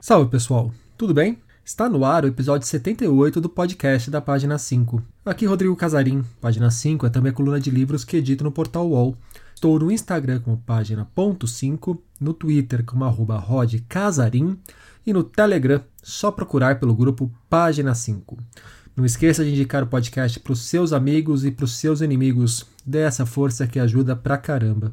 Salve pessoal, tudo bem? Está no ar o episódio 78 do podcast da página 5. Aqui Rodrigo Casarim, página 5 é também a coluna de livros que edito no portal UOL. Estou no Instagram como página ponto 5, no Twitter como arroba rodcasarim e no Telegram só procurar pelo grupo Página 5. Não esqueça de indicar o podcast para os seus amigos e para os seus inimigos. Dê essa força que ajuda pra caramba.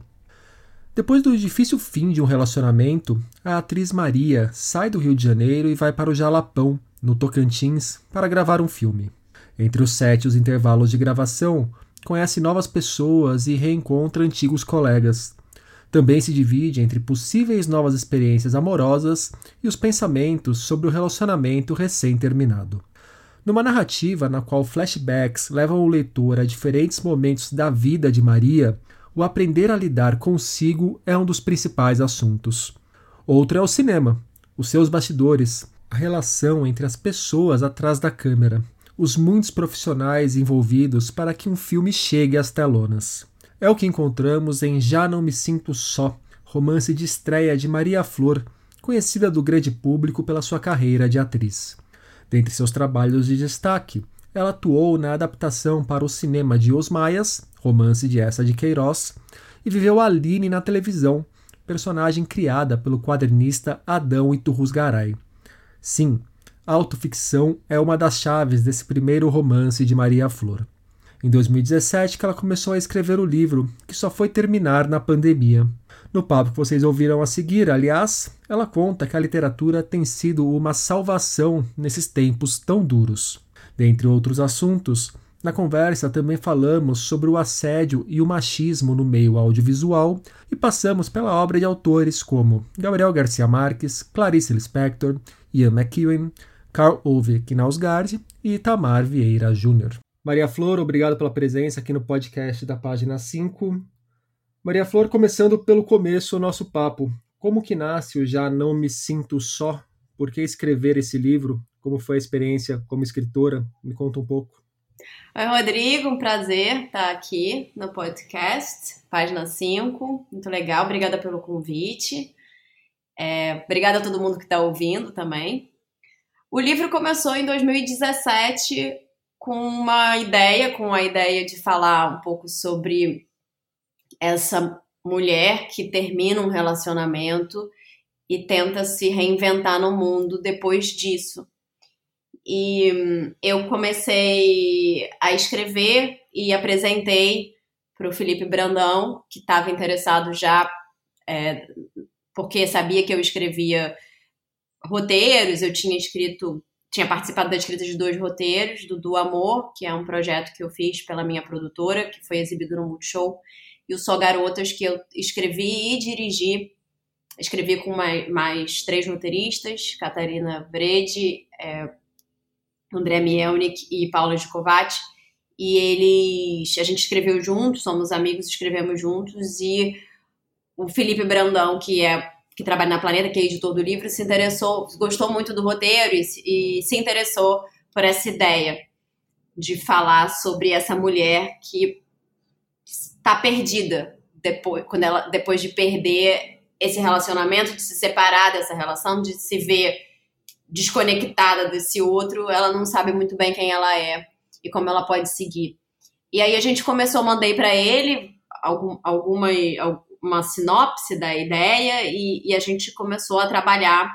Depois do difícil fim de um relacionamento, a atriz Maria sai do Rio de Janeiro e vai para o Jalapão, no Tocantins, para gravar um filme. Entre os sete e os intervalos de gravação, conhece novas pessoas e reencontra antigos colegas. Também se divide entre possíveis novas experiências amorosas e os pensamentos sobre o relacionamento recém-terminado. Numa narrativa na qual flashbacks levam o leitor a diferentes momentos da vida de Maria, o aprender a lidar consigo é um dos principais assuntos. Outro é o cinema, os seus bastidores, a relação entre as pessoas atrás da câmera, os muitos profissionais envolvidos para que um filme chegue às telonas. É o que encontramos em Já Não Me Sinto Só, romance de estreia de Maria Flor, conhecida do grande público pela sua carreira de atriz. Dentre seus trabalhos de destaque, ela atuou na adaptação para o cinema de Os Maias, romance de Essa de Queiroz, e viveu Aline na televisão, personagem criada pelo quadrinista Adão Iturrusgaray. Sim, autoficção é uma das chaves desse primeiro romance de Maria Flor. Em 2017 que ela começou a escrever o livro, que só foi terminar na pandemia. No papo que vocês ouviram a seguir, aliás, ela conta que a literatura tem sido uma salvação nesses tempos tão duros. Dentre outros assuntos, na conversa também falamos sobre o assédio e o machismo no meio audiovisual e passamos pela obra de autores como Gabriel Garcia Marques, Clarice Lispector, Ian McEwen, Carl Ove Knausgaard e Tamar Vieira Jr. Maria Flor, obrigado pela presença aqui no podcast da página 5. Maria Flor, começando pelo começo o nosso papo. Como que nasce o Já Não Me Sinto Só? Por que escrever esse livro? Como foi a experiência como escritora? Me conta um pouco. Oi, Rodrigo, um prazer estar aqui no podcast, página 5. Muito legal, obrigada pelo convite. É, obrigada a todo mundo que está ouvindo também. O livro começou em 2017 com uma ideia, com a ideia de falar um pouco sobre essa mulher que termina um relacionamento e tenta se reinventar no mundo depois disso. E hum, eu comecei a escrever e apresentei para o Felipe Brandão, que estava interessado já, é, porque sabia que eu escrevia roteiros, eu tinha escrito tinha participado da escrita de dois roteiros, do Do Amor, que é um projeto que eu fiz pela minha produtora, que foi exibido no Multishow, e o Só Garotas, que eu escrevi e dirigi. Escrevi com mais, mais três roteiristas, Catarina Brede, é, André Mielnik e Paula Gicovati. E eles. A gente escreveu juntos, somos amigos, escrevemos juntos, e o Felipe Brandão, que é que trabalha na Planeta, que é editor do livro, se interessou, gostou muito do roteiro e, e se interessou por essa ideia de falar sobre essa mulher que está perdida depois, quando ela, depois de perder esse relacionamento, de se separar dessa relação, de se ver desconectada desse outro, ela não sabe muito bem quem ela é e como ela pode seguir. E aí a gente começou, mandei para ele algum, alguma, uma sinopse da ideia e, e a gente começou a trabalhar,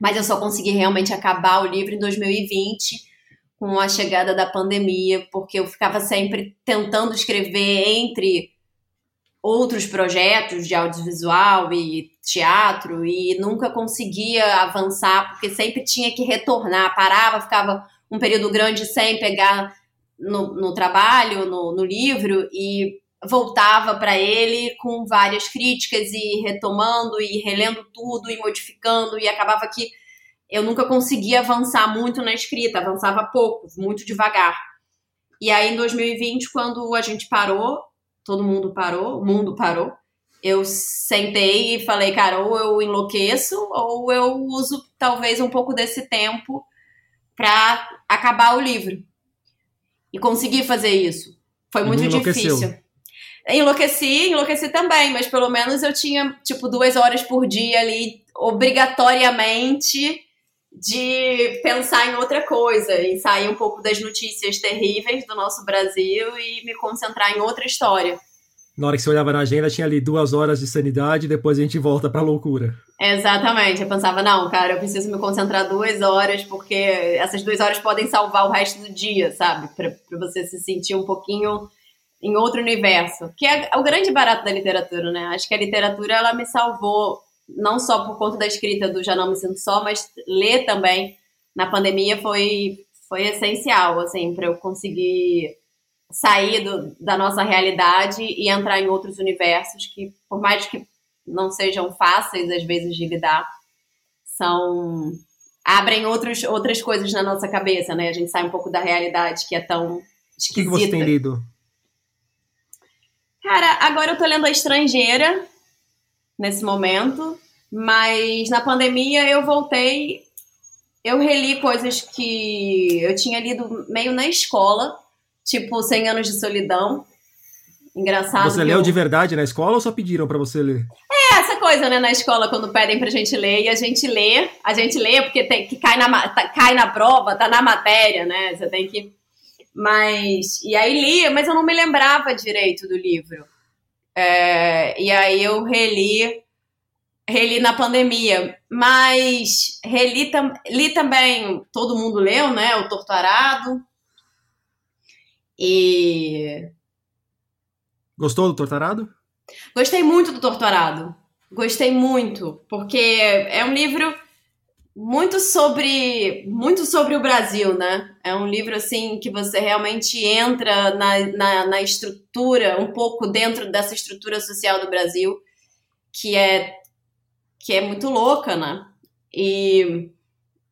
mas eu só consegui realmente acabar o livro em 2020 com a chegada da pandemia, porque eu ficava sempre tentando escrever entre outros projetos de audiovisual e teatro e nunca conseguia avançar, porque sempre tinha que retornar, parava, ficava um período grande sem pegar no, no trabalho, no, no livro, e voltava para ele com várias críticas e retomando e relendo tudo e modificando e acabava que eu nunca conseguia avançar muito na escrita, avançava pouco, muito devagar. E aí em 2020, quando a gente parou, todo mundo parou, o mundo parou, eu sentei e falei, cara, ou eu enlouqueço ou eu uso talvez um pouco desse tempo para acabar o livro. E consegui fazer isso. Foi muito difícil. Enlouqueci, enlouqueci também, mas pelo menos eu tinha, tipo, duas horas por dia ali, obrigatoriamente, de pensar em outra coisa e sair um pouco das notícias terríveis do nosso Brasil e me concentrar em outra história. Na hora que você olhava na agenda, tinha ali duas horas de sanidade, depois a gente volta pra loucura. Exatamente. Eu pensava, não, cara, eu preciso me concentrar duas horas, porque essas duas horas podem salvar o resto do dia, sabe? Pra, pra você se sentir um pouquinho em outro universo. Que é o grande barato da literatura, né? Acho que a literatura, ela me salvou, não só por conta da escrita do Já Não Me Sinto Só, mas ler também na pandemia foi, foi essencial, assim, para eu conseguir sair do, da nossa realidade e entrar em outros universos que, por mais que não sejam fáceis às vezes de lidar, são abrem outros, outras coisas na nossa cabeça, né? A gente sai um pouco da realidade que é tão esquisita. O que, que você tem lido? Cara, agora eu tô lendo A Estrangeira nesse momento, mas na pandemia eu voltei, eu reli coisas que eu tinha lido meio na escola tipo 100 anos de solidão. Engraçado. Você leu eu... de verdade na escola ou só pediram para você ler? É, essa coisa, né, na escola, quando pedem pra gente ler, e a gente lê, a gente lê porque tem que cai na, tá, cai na prova, tá na matéria, né? Você tem que. Mas. E aí lia, mas eu não me lembrava direito do livro. É, e aí eu reli, reli na pandemia. Mas reli tam, li também, todo mundo leu, né? O Torturado. E. Gostou do Torturado? Gostei muito do Torturado. Gostei muito, porque é um livro muito sobre muito sobre o Brasil, né? É um livro assim que você realmente entra na, na, na, estrutura, um pouco dentro dessa estrutura social do Brasil, que é que é muito louca, né? E,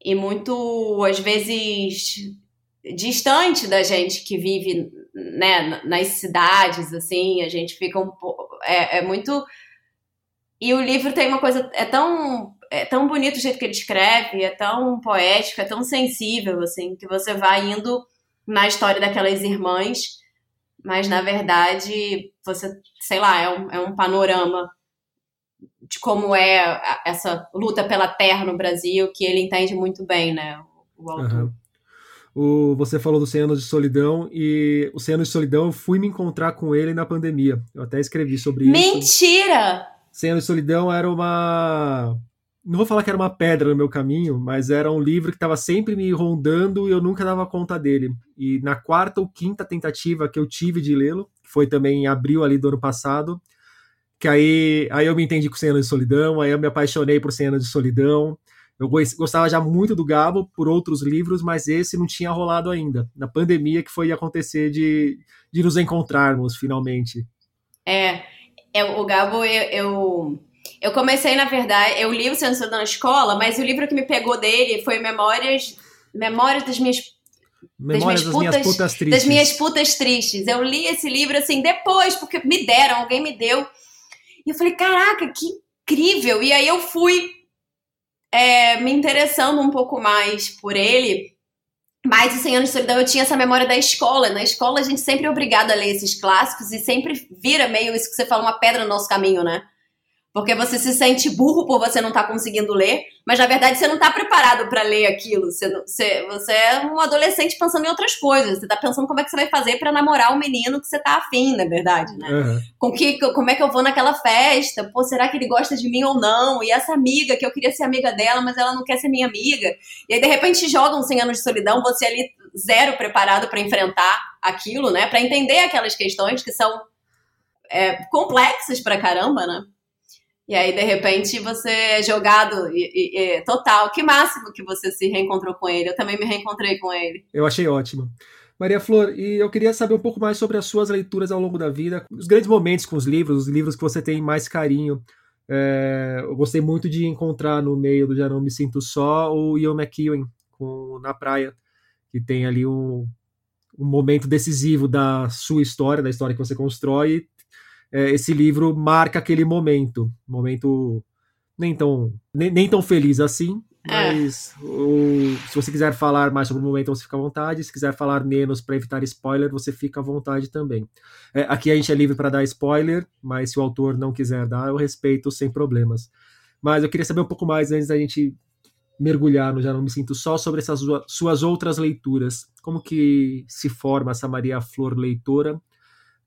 e muito, às vezes, distante da gente que vive né, nas cidades, assim, a gente fica um pouco. É, é, muito. E o livro tem uma coisa. É tão, é tão bonito o jeito que ele escreve, é tão poético, é tão sensível, assim, que você vai indo na história daquelas irmãs, mas na verdade, você, sei lá, é um, é um panorama de como é essa luta pela terra no Brasil, que ele entende muito bem, né? O autor. Uhum. O, você falou do 100 anos de solidão e o 100 anos de solidão eu fui me encontrar com ele na pandemia. Eu até escrevi sobre Mentira! isso. Mentira! 100 anos de solidão era uma não vou falar que era uma pedra no meu caminho, mas era um livro que estava sempre me rondando e eu nunca dava conta dele. E na quarta ou quinta tentativa que eu tive de lê-lo, que foi também em abril ali do ano passado, que aí, aí eu me entendi com 100 anos de solidão, aí eu me apaixonei por 100 anos de solidão, eu gostava já muito do Gabo por outros livros, mas esse não tinha rolado ainda. Na pandemia que foi acontecer de, de nos encontrarmos finalmente. É, é o Gabo, eu, eu, eu, comecei, na verdade, eu li o Censura na escola, mas o livro que me pegou dele foi Memórias, Memórias das minhas Memórias das, minhas, das putas, minhas putas tristes. Das minhas putas tristes. Eu li esse livro assim depois, porque me deram, alguém me deu. E eu falei, caraca, que incrível! E aí eu fui é, me interessando um pouco mais por ele. Mas o 100 anos de solidão eu tinha essa memória da escola. Na escola a gente sempre é obrigado a ler esses clássicos e sempre vira meio isso que você fala, uma pedra no nosso caminho, né? Porque você se sente burro por você não estar tá conseguindo ler, mas na verdade você não está preparado para ler aquilo. Você, você, você, é um adolescente pensando em outras coisas. Você está pensando como é que você vai fazer para namorar o um menino que você tá afim, na verdade, né? Uhum. Com que, como é que eu vou naquela festa? Pô, será que ele gosta de mim ou não? E essa amiga que eu queria ser amiga dela, mas ela não quer ser minha amiga. E aí de repente jogam 100 anos de solidão, você ali zero preparado para enfrentar aquilo, né? Para entender aquelas questões que são é, complexas pra caramba, né? E aí, de repente, você é jogado e, e, e, total. Que máximo que você se reencontrou com ele. Eu também me reencontrei com ele. Eu achei ótimo. Maria Flor, e eu queria saber um pouco mais sobre as suas leituras ao longo da vida, os grandes momentos com os livros, os livros que você tem mais carinho. É, eu gostei muito de encontrar no meio do Já Não Me Sinto Só o Ian McEwen com, na praia, que tem ali um, um momento decisivo da sua história, da história que você constrói, é, esse livro marca aquele momento, momento nem tão, nem, nem, tão feliz assim, É. Mas o, se você quiser falar mais sobre o momento, você fica à vontade. Se quiser falar menos para evitar spoiler, você fica à vontade também. É, aqui a gente é livre para dar spoiler, mas se o autor não quiser dar, eu respeito sem problemas. Mas eu queria saber um pouco mais antes da gente mergulhar no Já Não Me Sinto Só sobre essas suas outras leituras. Como que se forma essa Maria Flor leitora?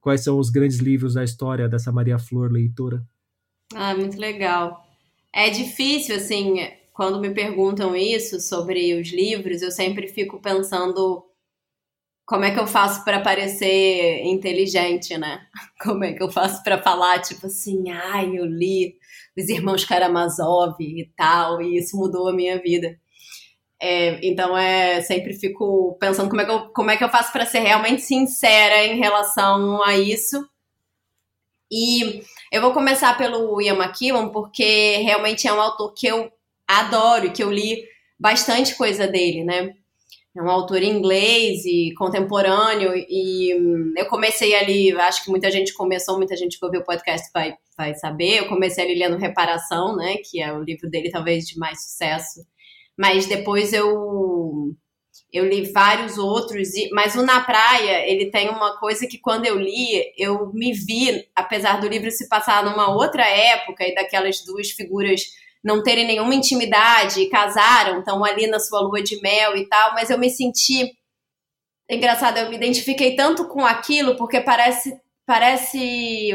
Quais são os grandes livros da história dessa Maria Flor leitora? Ah, muito legal. É difícil, assim, quando me perguntam isso sobre os livros, eu sempre fico pensando como é que eu faço para parecer inteligente, né? Como é que eu faço para falar, tipo assim, ai, eu li os irmãos Karamazov e tal, e isso mudou a minha vida. É, então, é, sempre fico pensando como é que eu, como é que eu faço para ser realmente sincera em relação a isso. E eu vou começar pelo Ian McEwan, porque realmente é um autor que eu adoro, que eu li bastante coisa dele, né? É um autor inglês e contemporâneo, e hum, eu comecei ali, acho que muita gente começou, muita gente que ouviu o podcast vai, vai saber, eu comecei ali lendo Reparação, né, que é o livro dele talvez de mais sucesso, mas depois eu eu li vários outros, mas o Na Praia, ele tem uma coisa que quando eu li, eu me vi, apesar do livro se passar numa outra época e daquelas duas figuras não terem nenhuma intimidade, casaram, estão ali na sua lua de mel e tal, mas eu me senti é engraçado, eu me identifiquei tanto com aquilo porque parece parece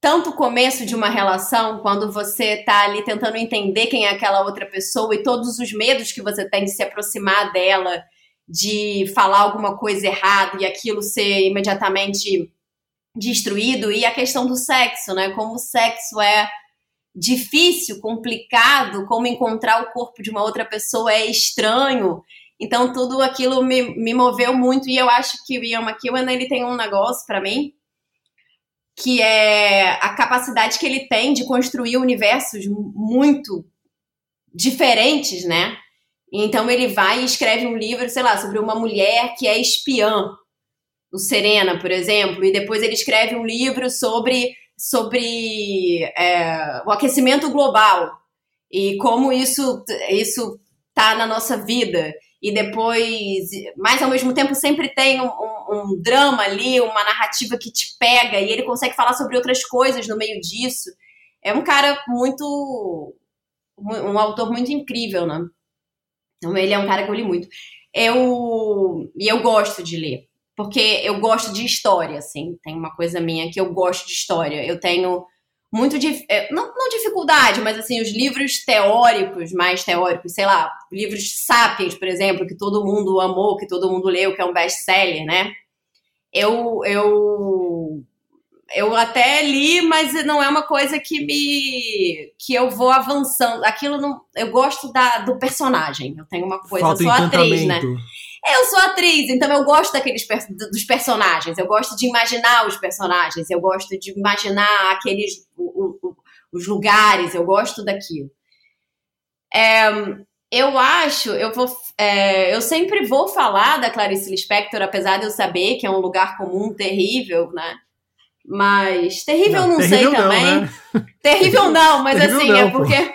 tanto o começo de uma relação, quando você tá ali tentando entender quem é aquela outra pessoa e todos os medos que você tem de se aproximar dela, de falar alguma coisa errada e aquilo ser imediatamente destruído, e a questão do sexo, né? Como o sexo é difícil, complicado, como encontrar o corpo de uma outra pessoa é estranho. Então tudo aquilo me, me moveu muito e eu acho que o Ian McEwan ele tem um negócio para mim que é a capacidade que ele tem de construir universos muito diferentes, né? Então ele vai e escreve um livro, sei lá, sobre uma mulher que é espiã, o Serena, por exemplo, e depois ele escreve um livro sobre sobre é, o aquecimento global e como isso isso tá na nossa vida e depois, mas ao mesmo tempo sempre tem um, um, um, drama ali, uma narrativa que te pega e ele consegue falar sobre outras coisas no meio disso. É um cara muito, um autor muito incrível, né? Então ele é um cara que eu li muito. Eu e eu gosto de ler porque eu gosto de história, assim. Tem uma coisa minha que eu gosto de história. Eu tenho muito de é, não, não, dificuldade, mas assim, os livros teóricos, mais teóricos, sei lá, livros de Sapiens, por exemplo, que todo mundo amou, que todo mundo leu, que é um best-seller, né? Eu, eu eu até li, mas não é uma coisa que me que eu vou avançando. Aquilo não, eu gosto da, do personagem. Eu tenho uma coisa, Falta eu sou atriz, né? Eu sou atriz, então eu gosto daqueles dos personagens. Eu gosto de imaginar os personagens. Eu gosto de imaginar aqueles o, o, os lugares. Eu gosto daquilo. É, eu acho, eu vou, é, eu sempre vou falar da Clarice Lispector, apesar de eu saber que é um lugar comum terrível, né? Mas terrível não, não terrível sei não, também. Né? Terrível não, mas terrível assim, não, é porque.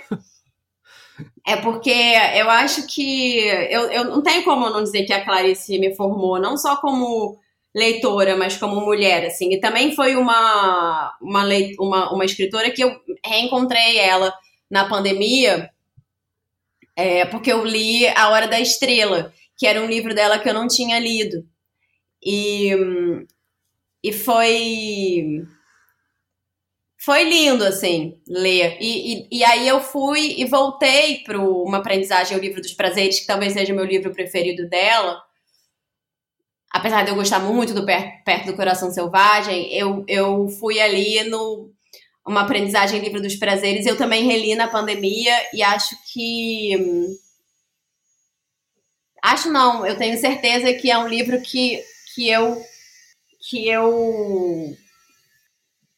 É porque eu acho que. Eu, eu não tenho como não dizer que a Clarice me formou, não só como leitora, mas como mulher, assim. E também foi uma, uma, leit uma, uma escritora que eu reencontrei ela na pandemia, é, porque eu li A Hora da Estrela, que era um livro dela que eu não tinha lido. E, e foi foi lindo, assim, ler. E, e, e, aí eu fui e voltei para uma aprendizagem, o livro dos prazeres, que talvez seja o meu livro preferido dela. Apesar de eu gostar muito do Perto, Perto do Coração Selvagem, eu, eu fui ali no uma aprendizagem livro dos prazeres. Eu também reli na pandemia e acho que acho não, eu tenho certeza que é um livro que, que eu que eu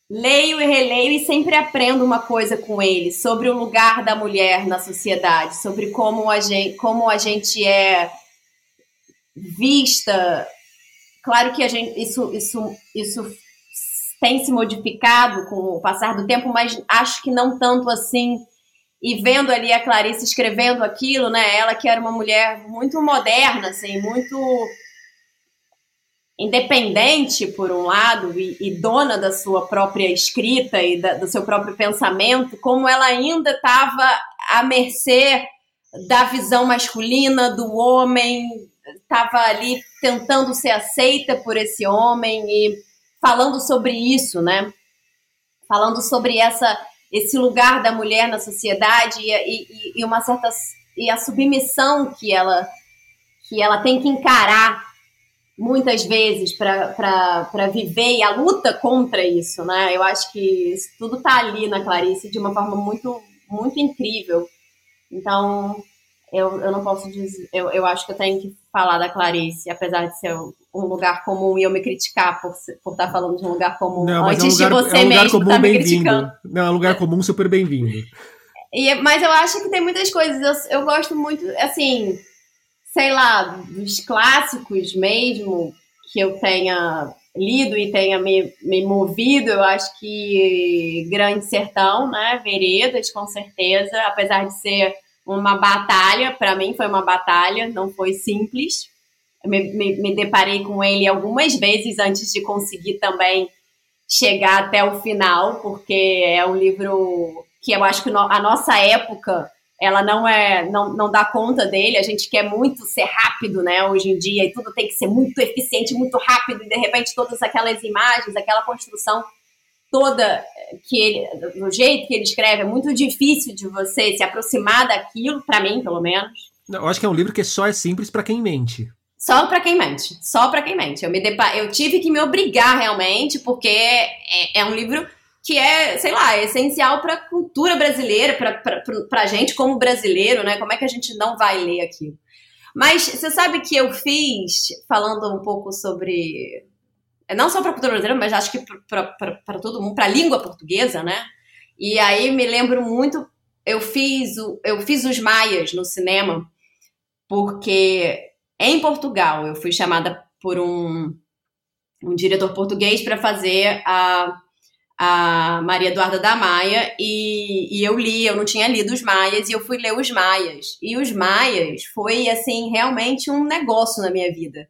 leio e releio e sempre aprendo uma coisa com ele sobre o lugar da mulher na sociedade, sobre como a gente, como a gente é vista. Claro que a gente isso isso isso tem se modificado com o passar do tempo, mas acho que não tanto assim e vendo ali a Clarice escrevendo aquilo, né? Ela que era uma mulher muito moderna, assim, muito independente por um lado e, e dona da sua própria escrita e da, do seu próprio pensamento, como ela ainda estava à mercê da visão masculina do homem, estava ali tentando ser aceita por esse homem e falando sobre isso, né? Falando sobre essa esse lugar da mulher na sociedade e, e, e uma certa e a submissão que ela que ela tem que encarar muitas vezes para viver e a luta contra isso, né? Eu acho que isso tudo tá ali na Clarice de uma forma muito muito incrível. Então, eu, eu não posso dizer. Eu, eu acho que eu tenho que falar da Clarice, apesar de ser um lugar comum e eu me criticar por, por estar falando de um lugar comum não, antes é um lugar, de você é um mesmo estar tá me criticando. Não, é um lugar comum super bem-vindo. Mas eu acho que tem muitas coisas. Eu, eu gosto muito, assim, sei lá, dos clássicos mesmo que eu tenha lido e tenha me, me movido, eu acho que Grande Sertão, né? Veredas, com certeza, apesar de ser uma batalha, para mim foi uma batalha, não foi simples. Me, me, me, deparei com ele algumas vezes antes de conseguir também chegar até o final, porque é um livro que eu acho que a nossa época ela não é não, não dá conta dele. A gente quer muito ser rápido, né? Hoje em dia e tudo tem que ser muito eficiente, muito rápido e de repente todas aquelas imagens, aquela construção toda que ele, do jeito que ele escreve, é muito difícil de você se aproximar daquilo, para mim, pelo menos. Eu acho que é um livro que só é simples para quem mente. Só para quem mente, só para quem mente. Eu me depa... eu tive que me obrigar realmente, porque é, é um livro que é, sei lá, essencial para a cultura brasileira, para a gente como brasileiro, né? Como é que a gente não vai ler aquilo? Mas você sabe que eu fiz, falando um pouco sobre é, não só para a cultura brasileira, mas acho que para todo mundo, para a língua portuguesa, né? E aí me lembro muito, eu fiz, o, eu fiz os Maias no cinema, porque em Portugal eu fui chamada por um, um diretor português para fazer a, a Maria Eduarda da Maia e, e eu li, eu não tinha lido os Maias e eu fui ler os Maias. E os Maias foi, assim, realmente um negócio na minha vida.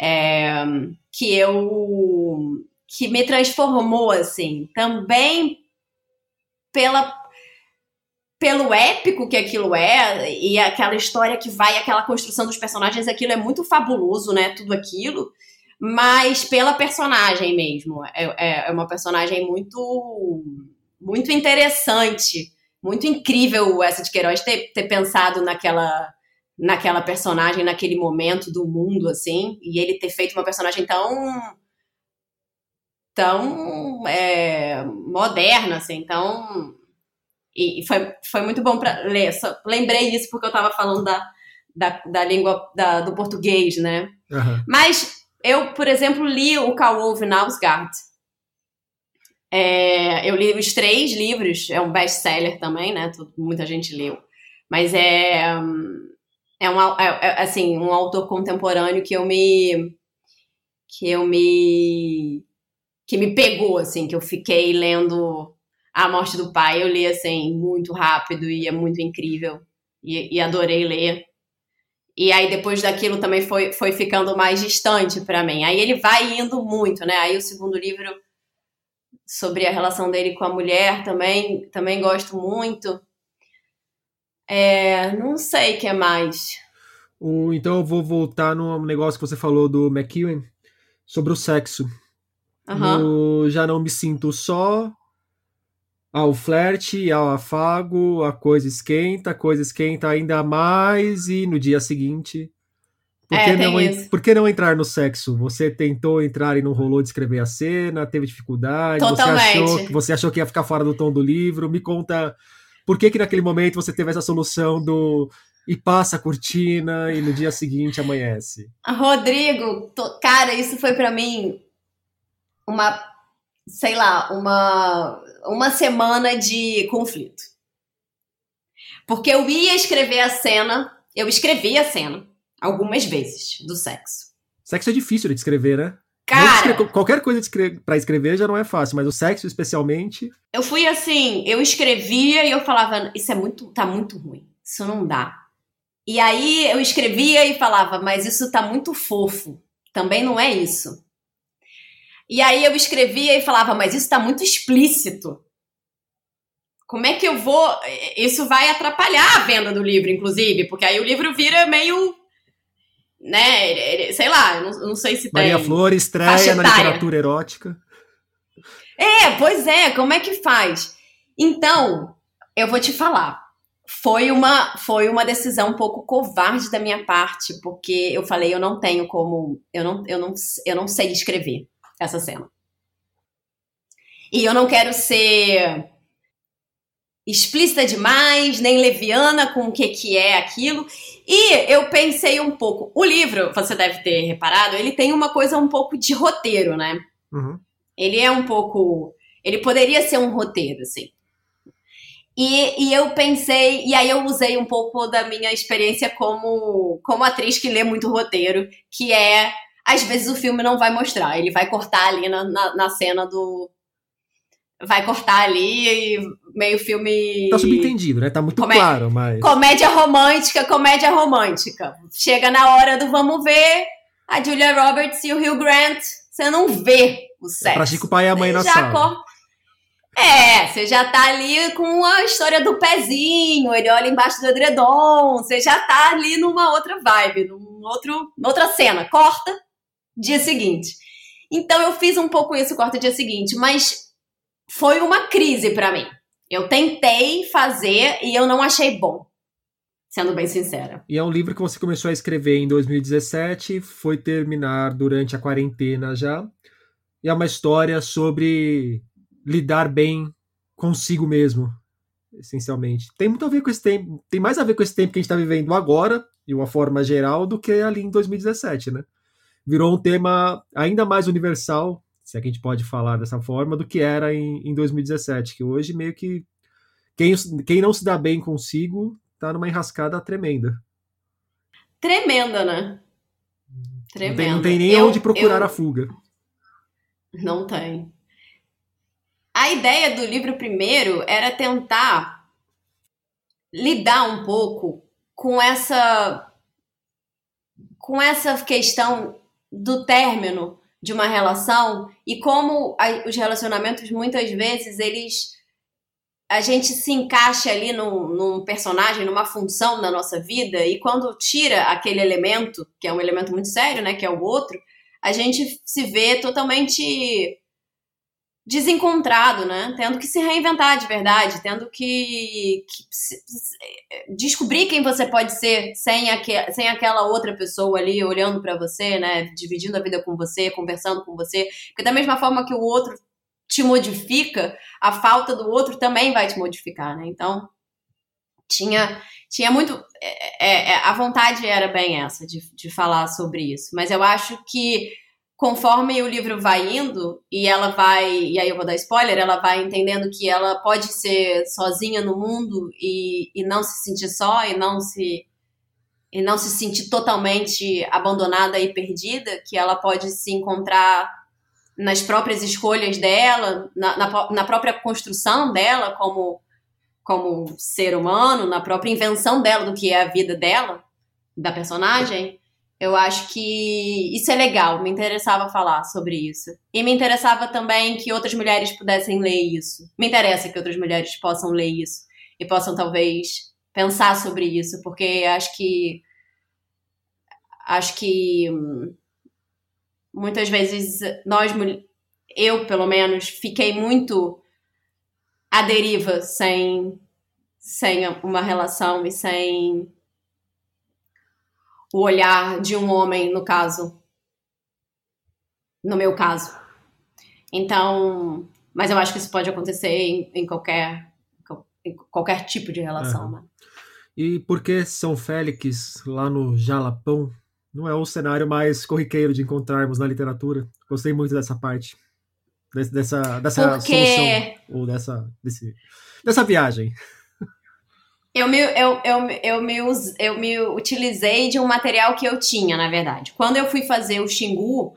É, que eu que me transformou assim, também pela pelo épico que aquilo é e aquela história que vai, aquela construção dos personagens, aquilo é muito fabuloso, né? Tudo aquilo, mas pela personagem mesmo. É, é, é uma personagem muito muito interessante, muito incrível essa de Queiroz ter, ter pensado naquela naquela personagem, naquele momento do mundo, assim, e ele ter feito uma personagem tão tão é, moderna, assim, então e, foi, foi muito bom para ler. Só lembrei isso porque eu estava falando da, da, da língua da, do português, né? Uhum. Mas eu, por exemplo, li o Cowolf Nausgard. É, eu li os três livros, é um best-seller também, né? Muita gente leu. Mas é é um, é, é, assim, um autor contemporâneo que eu me que eu me que me pegou assim, que eu fiquei lendo A Morte do Pai, eu li assim muito rápido e é muito incrível e, e adorei ler. E aí depois daquilo também foi, foi ficando mais distante para mim. Aí ele vai indo muito, né? Aí o segundo livro sobre a relação dele com a mulher também também gosto muito. É, não sei o que é mais. Então eu vou voltar no negócio que você falou do McEwen sobre o sexo. Uhum. já não me sinto só ao flerte, ao afago, a coisa esquenta, a coisa esquenta ainda mais e no dia seguinte. Por que, é, não, por que não entrar no sexo? Você tentou entrar e não rolou de escrever a cena, teve dificuldade, Totalmente. você achou, você achou que ia ficar fora do tom do livro. Me conta por que, que naquele momento você teve essa solução do e passa a cortina e no dia seguinte amanhece? Rodrigo, tô, cara, isso foi para mim uma, sei lá, uma, uma semana de conflito. Porque eu ia escrever a cena, eu escrevi a cena algumas vezes do sexo. Sexo é difícil de escrever, né? Cara, qualquer coisa para escrever já não é fácil, mas o sexo especialmente. Eu fui assim, eu escrevia e eu falava, isso é muito, tá muito ruim, isso não dá. E aí eu escrevia e falava, mas isso tá muito fofo, também não é isso. E aí eu escrevia e falava, mas isso tá muito explícito. Como é que eu vou. Isso vai atrapalhar a venda do livro, inclusive, porque aí o livro vira meio né? Sei lá, não, não sei se Maria tem. Flores estreia na literatura erótica. É, pois é, como é que faz? Então, eu vou te falar. Foi uma, foi uma decisão um pouco covarde da minha parte, porque eu falei, eu não tenho como, eu não, eu não, eu não sei escrever essa cena. E eu não quero ser explícita demais, nem leviana com o que, que é aquilo. E eu pensei um pouco. O livro, você deve ter reparado, ele tem uma coisa um pouco de roteiro, né? Uhum. Ele é um pouco. Ele poderia ser um roteiro, assim. E, e eu pensei, e aí eu usei um pouco da minha experiência como, como atriz que lê muito roteiro, que é às vezes o filme não vai mostrar, ele vai cortar ali na, na, na cena do, vai cortar ali e meio filme. Tá subentendido, né? Tá muito Comé... claro, mas. Comédia romântica, comédia romântica. Chega na hora do vamos ver a Julia Roberts e o Hugh Grant, você não vê o sexo. É pra Chico o pai e a mãe você na sala. Cor... É, você já tá ali com a história do pezinho, ele olha embaixo do edredom, você já tá ali numa outra vibe, num outro, outra cena. Corta, dia seguinte. Então eu fiz um pouco isso, corta dia seguinte, mas foi uma crise para mim. Eu tentei fazer e eu não achei bom, sendo bem sincera. E é um livro que você começou a escrever em 2017, foi terminar durante a quarentena já. E é uma história sobre lidar bem consigo mesmo, essencialmente. Tem muito a ver com esse tempo, tem mais a ver com esse tempo que a gente está vivendo agora, de uma forma geral, do que ali em 2017, né? Virou um tema ainda mais universal se é que a gente pode falar dessa forma, do que era em, em 2017, que hoje meio que quem, quem não se dá bem consigo tá numa enrascada tremenda. Tremenda, né? Tremenda. Não tem, não tem nem eu, onde procurar eu... a fuga. Não tem. A ideia do livro primeiro era tentar lidar um pouco com essa com essa questão do término de uma relação e como a, os relacionamentos muitas vezes eles a gente se encaixa ali num, num, personagem, numa função na nossa vida e quando tira aquele elemento que é um elemento muito sério, né, que é o outro, a gente se vê totalmente desencontrado, né? Tendo que se reinventar de verdade, tendo que, que se, se, descobrir quem você pode ser sem, aqu sem aquela outra pessoa ali olhando para você, né? Dividindo a vida com você, conversando com você. Porque da mesma forma que o outro te modifica, a falta do outro também vai te modificar, né? Então, tinha, tinha muito. É, é, é a vontade era bem essa, de, de falar sobre isso. Mas eu acho que conforme o livro vai indo e ela vai, e aí eu vou dar spoiler, ela vai entendendo que ela pode ser sozinha no mundo e, e não se sentir só e não se e não se sentir totalmente abandonada e perdida, que ela pode se encontrar nas próprias escolhas dela, na, na, na própria construção dela como como ser humano, na própria invenção dela do que é a vida dela, da personagem. Eu acho que isso é legal, me interessava falar sobre isso. E me interessava também que outras mulheres pudessem ler isso. Me interessa que outras mulheres possam ler isso e possam talvez pensar sobre isso, porque acho que acho que hum, muitas vezes nós eu pelo menos fiquei muito à deriva sem sem uma relação e sem o olhar de um homem, no caso. No meu caso. Então, mas eu acho que isso pode acontecer em, em qualquer, em qualquer tipo de relação, né? E por que São Félix, lá no Jalapão, não é o cenário mais corriqueiro de encontrarmos na literatura? Gostei muito dessa parte. Dessa, dessa Porque... solução, ou dessa, desse, dessa viagem. Eu me, eu, eu, eu, me, eu me utilizei de um material que eu tinha, na verdade. Quando eu fui fazer o Xingu,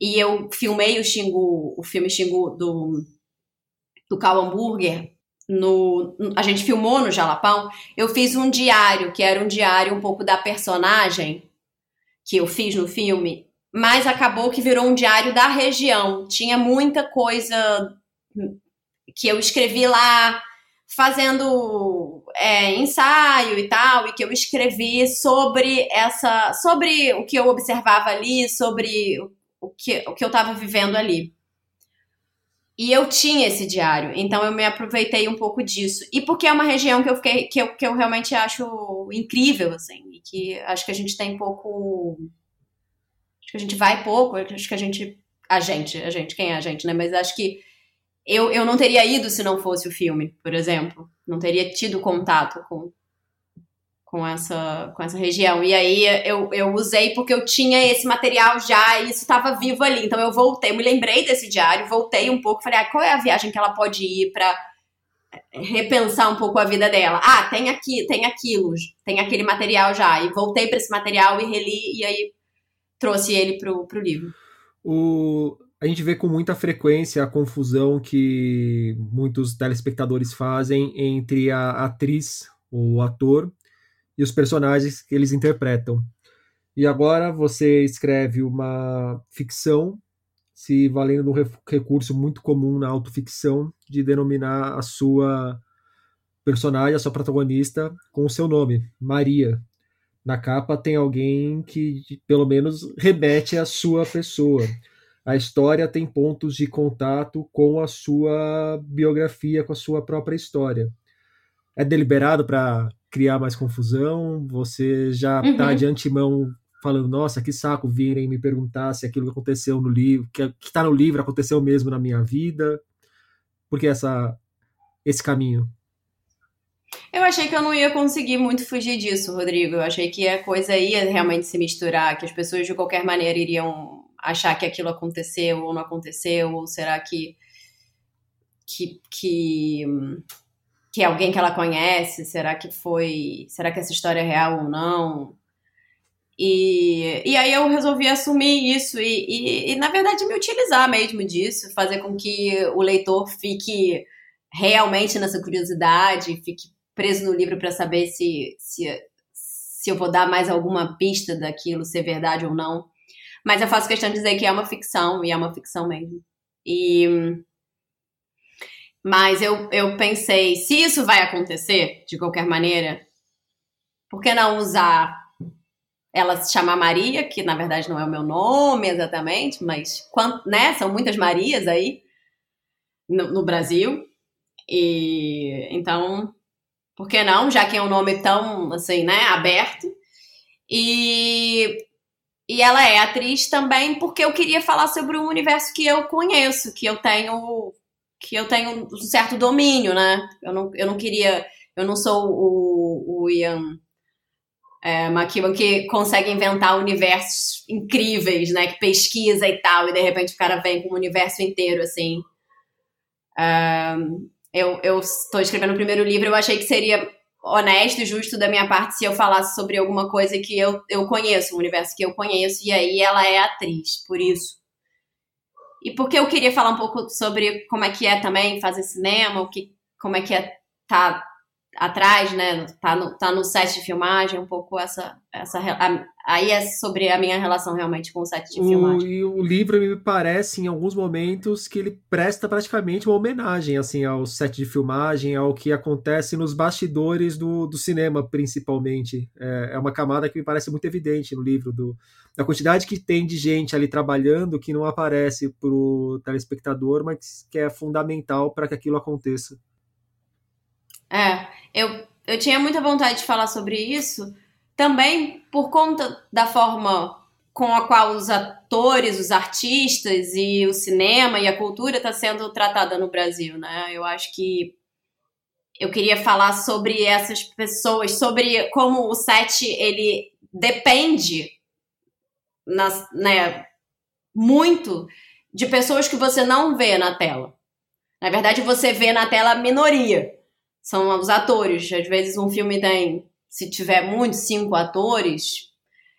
e eu filmei o Xingu, o filme Xingu do, do Cal Hamburger, no, a gente filmou no Jalapão, eu fiz um diário, que era um diário um pouco da personagem que eu fiz no filme, mas acabou que virou um diário da região. Tinha muita coisa que eu escrevi lá, fazendo é, ensaio e tal, e que eu escrevi sobre essa, sobre o que eu observava ali, sobre o que, o que eu estava vivendo ali. E eu tinha esse diário, então eu me aproveitei um pouco disso. E porque é uma região que eu fiquei, que eu, que eu realmente acho incrível, assim, e que acho que a gente tem pouco. Acho que a gente vai pouco, acho que a gente. A gente, a gente, quem é a gente, né? Mas acho que eu, eu não teria ido se não fosse o filme, por exemplo. Não teria tido contato com, com essa, com essa região. E aí eu, eu usei porque eu tinha esse material já e isso estava vivo ali. Então eu voltei, me lembrei desse diário, voltei um pouco, falei, ah, qual é a viagem que ela pode ir para repensar um pouco a vida dela? Ah, tem aqui, tem aquilo, tem aquele material já. E voltei para esse material e reli e aí trouxe ele pro, pro livro. O, a gente vê com muita frequência a confusão que muitos telespectadores fazem entre a atriz ou o ator e os personagens que eles interpretam. E agora você escreve uma ficção, se valendo um recurso muito comum na autoficção, de denominar a sua personagem, a sua protagonista, com o seu nome, Maria. Na capa tem alguém que, pelo menos, remete à sua pessoa. A história tem pontos de contato com a sua biografia, com a sua própria história. É deliberado para criar mais confusão? Você já está uhum. de antemão falando, nossa, que saco virem me perguntar se aquilo que aconteceu no livro, que está no livro aconteceu mesmo na minha vida? Por que essa, esse caminho? Eu achei que eu não ia conseguir muito fugir disso, Rodrigo. Eu achei que a coisa ia realmente se misturar, que as pessoas de qualquer maneira iriam achar que aquilo aconteceu ou não aconteceu, ou será que que, que que é alguém que ela conhece? Será que foi. Será que essa história é real ou não? E, e aí eu resolvi assumir isso e, e, e, na verdade, me utilizar mesmo disso, fazer com que o leitor fique realmente nessa curiosidade, fique preso no livro para saber se, se, se eu vou dar mais alguma pista daquilo, ser verdade ou não. Mas eu faço questão de dizer que é uma ficção, e é uma ficção mesmo. E mas eu, eu pensei, se isso vai acontecer de qualquer maneira, por que não usar ela se chamar Maria, que na verdade não é o meu nome exatamente, mas né, são muitas Marias aí no, no Brasil. E então, por que não, já que é um nome tão assim, né, aberto? E e ela é atriz também porque eu queria falar sobre um universo que eu conheço, que eu tenho que eu tenho um certo domínio, né? Eu não, eu não queria. Eu não sou o, o Ian é, McEwan que consegue inventar universos incríveis, né? Que pesquisa e tal, e de repente o cara vem com o universo inteiro, assim. Um, eu estou escrevendo o primeiro livro, eu achei que seria honesto e justo da minha parte se eu falasse sobre alguma coisa que eu, eu conheço, um universo que eu conheço, e aí ela é atriz, por isso. E porque eu queria falar um pouco sobre como é que é também fazer cinema, o que, como é que é tá atrás, né? Tá no, tá no set de filmagem, um pouco essa. essa a, aí é sobre a minha relação realmente com o set de o, filmagem. E o livro me parece, em alguns momentos, que ele presta praticamente uma homenagem assim, ao set de filmagem, ao que acontece nos bastidores do, do cinema, principalmente. É, é uma camada que me parece muito evidente no livro, do, da quantidade que tem de gente ali trabalhando que não aparece para o telespectador, mas que é fundamental para que aquilo aconteça. É, eu, eu tinha muita vontade de falar sobre isso, também por conta da forma com a qual os atores, os artistas e o cinema e a cultura está sendo tratada no Brasil, né? Eu acho que eu queria falar sobre essas pessoas, sobre como o set ele depende nas, né, muito de pessoas que você não vê na tela. Na verdade, você vê na tela a minoria são os atores. Às vezes um filme tem, se tiver muitos, cinco atores,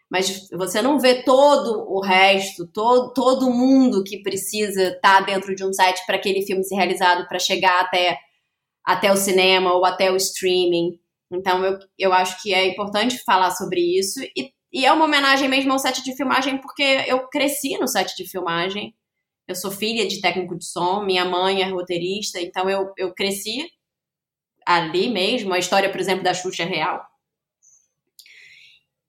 mas você não vê todo o resto, todo, todo mundo que precisa estar tá dentro de um set para aquele filme ser realizado, para chegar até, até o cinema ou até o streaming. Então eu, eu acho que é importante falar sobre isso. E, e é uma homenagem mesmo ao set de filmagem, porque eu cresci no set de filmagem. Eu sou filha de técnico de som, minha mãe é roteirista, então eu, eu cresci ali mesmo. A história, por exemplo, da Xuxa real.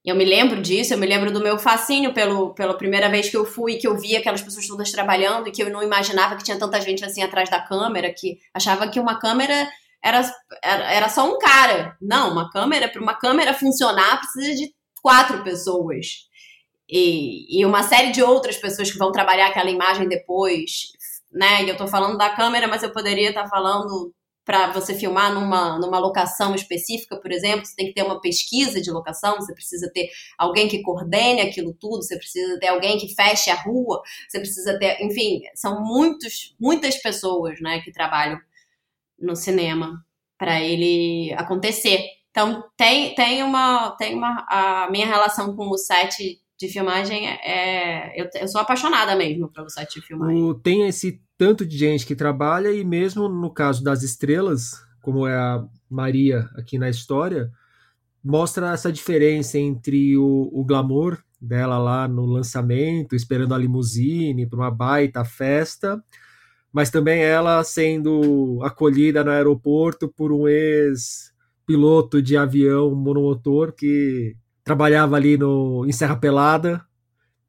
Eu me lembro disso, eu me lembro do meu fascínio pelo, pela primeira vez que eu fui, que eu vi aquelas pessoas todas trabalhando e que eu não imaginava que tinha tanta gente assim atrás da câmera, que achava que uma câmera era, era, era só um cara. Não, uma câmera, para uma câmera funcionar, precisa de quatro pessoas. E, e uma série de outras pessoas que vão trabalhar aquela imagem depois, né? E eu tô falando da câmera, mas eu poderia estar tá falando para você filmar numa, numa locação específica, por exemplo, você tem que ter uma pesquisa de locação, você precisa ter alguém que coordene aquilo tudo, você precisa ter alguém que feche a rua, você precisa ter, enfim, são muitos, muitas pessoas, né, que trabalham no cinema para ele acontecer. Então tem, tem uma tem uma a minha relação com o set de filmagem é eu, eu sou apaixonada mesmo pelo set de filmagem. O, tem esse tanto de gente que trabalha e mesmo no caso das estrelas, como é a Maria aqui na história, mostra essa diferença entre o, o glamour dela lá no lançamento, esperando a limusine para uma baita festa, mas também ela sendo acolhida no aeroporto por um ex-piloto de avião monomotor que trabalhava ali no, em Serra Pelada.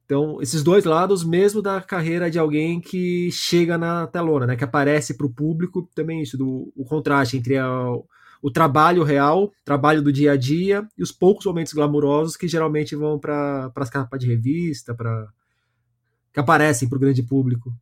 Então, esses dois lados, mesmo da carreira de alguém que chega na telona, né, que aparece para o público, também isso, do, o contraste entre a, o trabalho real, trabalho do dia a dia, e os poucos momentos glamurosos que geralmente vão para as capas de revista, para que aparecem para o grande público.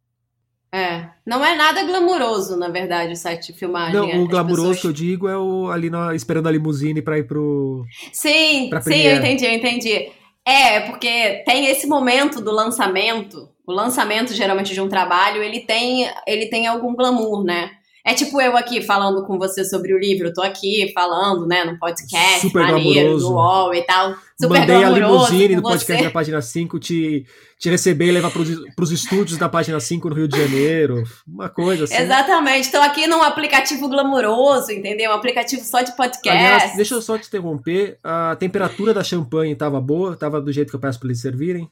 É, não é nada glamuroso, na verdade, o site de filmagem. Não, o glamuroso pessoas... que eu digo é o ali na, esperando a limusine para ir pro. Sim, sim, eu entendi, eu entendi. É, porque tem esse momento do lançamento. O lançamento, geralmente, de um trabalho, ele tem, ele tem algum glamour, né? É tipo eu aqui falando com você sobre o livro, eu tô aqui falando, né, no podcast, Super maneiro, no UOL e tal. Super Mandei a limusine no podcast da página 5 te, te receber e levar pros, pros estúdios da página 5 no Rio de Janeiro. Uma coisa assim. Exatamente. Estou aqui num aplicativo glamouroso, entendeu? Um aplicativo só de podcast. Aliás, deixa eu só te interromper. A temperatura da champanhe estava boa? Estava do jeito que eu peço para eles servirem?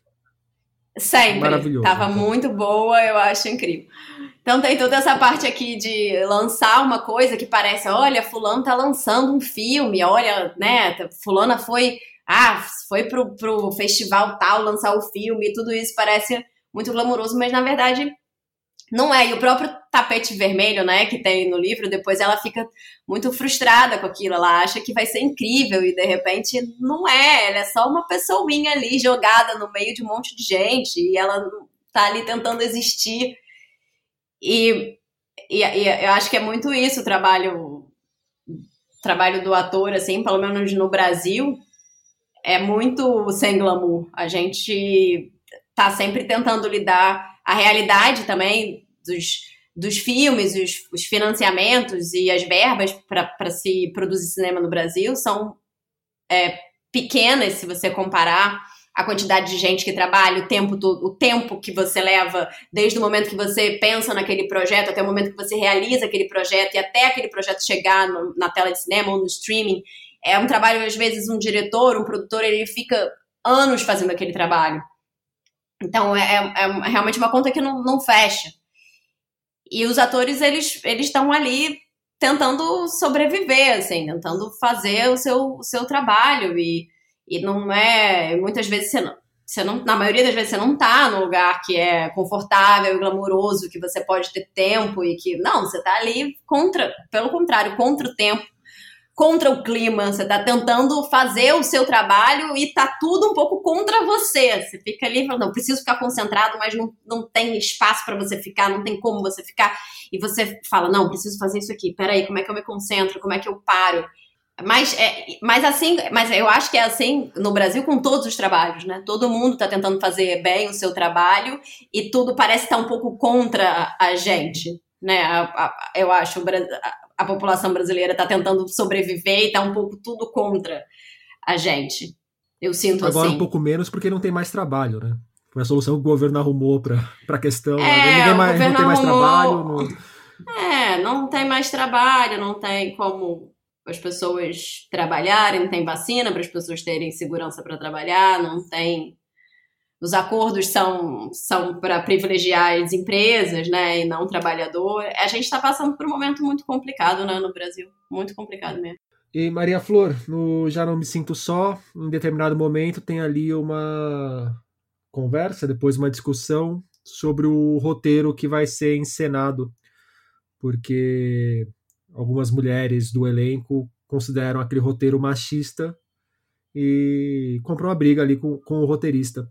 Sempre. Maravilhoso. Tava então. muito boa, eu acho incrível. Então tem toda essa parte aqui de lançar uma coisa que parece, olha, fulano tá lançando um filme, olha, né, fulana foi, ah, foi pro, pro festival tal lançar o filme, tudo isso parece muito glamouroso, mas na verdade não é. E o próprio tapete vermelho, né, que tem no livro, depois ela fica muito frustrada com aquilo, ela acha que vai ser incrível e de repente não é, ela é só uma pessoinha ali jogada no meio de um monte de gente e ela tá ali tentando existir. E, e, e, eu acho que é muito isso o trabalho, trabalho do ator, assim, pelo menos no Brasil, é muito sem glamour. A gente tá sempre tentando lidar a realidade também dos, dos filmes, os, os financiamentos e as verbas para se produzir cinema no Brasil são é, pequenas se você comparar a quantidade de gente que trabalha, o tempo, o tempo que você leva, desde o momento que você pensa naquele projeto até o momento que você realiza aquele projeto e até aquele projeto chegar no, na tela de cinema ou no streaming. É um trabalho, às vezes, um diretor, um produtor, ele fica anos fazendo aquele trabalho. Então, é, é, é realmente uma conta que não, não fecha. E os atores, eles estão ali tentando sobreviver, assim, tentando fazer o seu, o seu trabalho e e não é. Muitas vezes você não, você não. Na maioria das vezes você não tá num lugar que é confortável e glamouroso, que você pode ter tempo e que. Não, você tá ali contra. Pelo contrário, contra o tempo contra o clima, você tá tentando fazer o seu trabalho e tá tudo um pouco contra você. Você fica ali falando, não, preciso ficar concentrado, mas não, não tem espaço para você ficar, não tem como você ficar. E você fala, não, preciso fazer isso aqui, peraí, como é que eu me concentro, como é que eu paro? Mas, é, mas assim, mas eu acho que é assim no Brasil com todos os trabalhos, né? Todo mundo está tentando fazer bem o seu trabalho e tudo parece estar tá um pouco contra a gente, né? Eu acho a, população brasileira está tentando sobreviver e está um pouco tudo contra a gente. Eu sinto Agora assim. um pouco menos porque não tem mais trabalho, né? Foi a solução que o governo arrumou para a questão. É, Ninguém mais, não tem mais arrumou... trabalho. Não... É, não tem mais trabalho, não tem como as pessoas trabalharem, não tem vacina para as pessoas terem segurança para trabalhar, não tem. Os acordos são, são para privilegiar as empresas, né, e não o trabalhador. A gente está passando por um momento muito complicado, né, no Brasil, muito complicado mesmo. E Maria Flor, no Já Não Me Sinto Só, em determinado momento tem ali uma conversa, depois uma discussão sobre o roteiro que vai ser encenado, porque algumas mulheres do elenco consideram aquele roteiro machista e comprou uma briga ali com, com o roteirista.